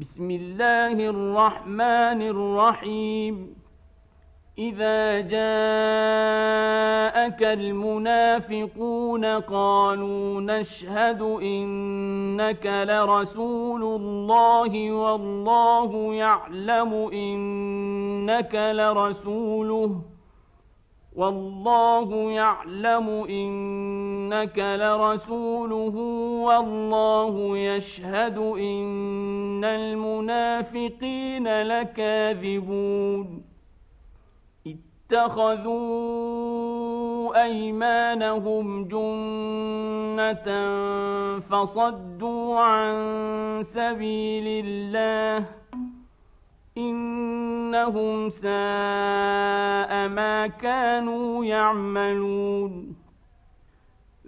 بسم الله الرحمن الرحيم. إذا جاءك المنافقون قالوا نشهد إنك لرسول الله والله يعلم إنك لرسوله والله يعلم إنك لرسوله والله يشهد إن المنافقين لكاذبون. اتخذوا أيمانهم جنة فصدوا عن سبيل الله إنهم ساء ما كانوا يعملون.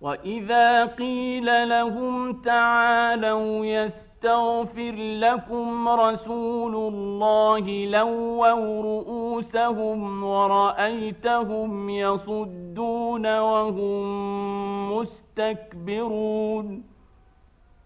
وإذا قيل لهم تعالوا يستغفر لكم رسول الله لووا رؤوسهم ورأيتهم يصدون وهم مستكبرون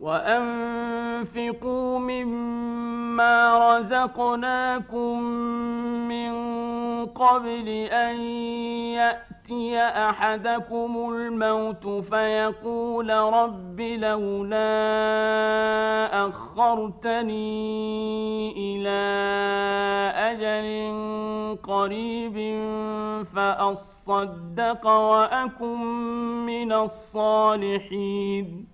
وأنفقوا مما رزقناكم من قبل أن يأتي أحدكم الموت فيقول رب لولا أخرتني إلى أجل قريب فأصدق وأكن من الصالحين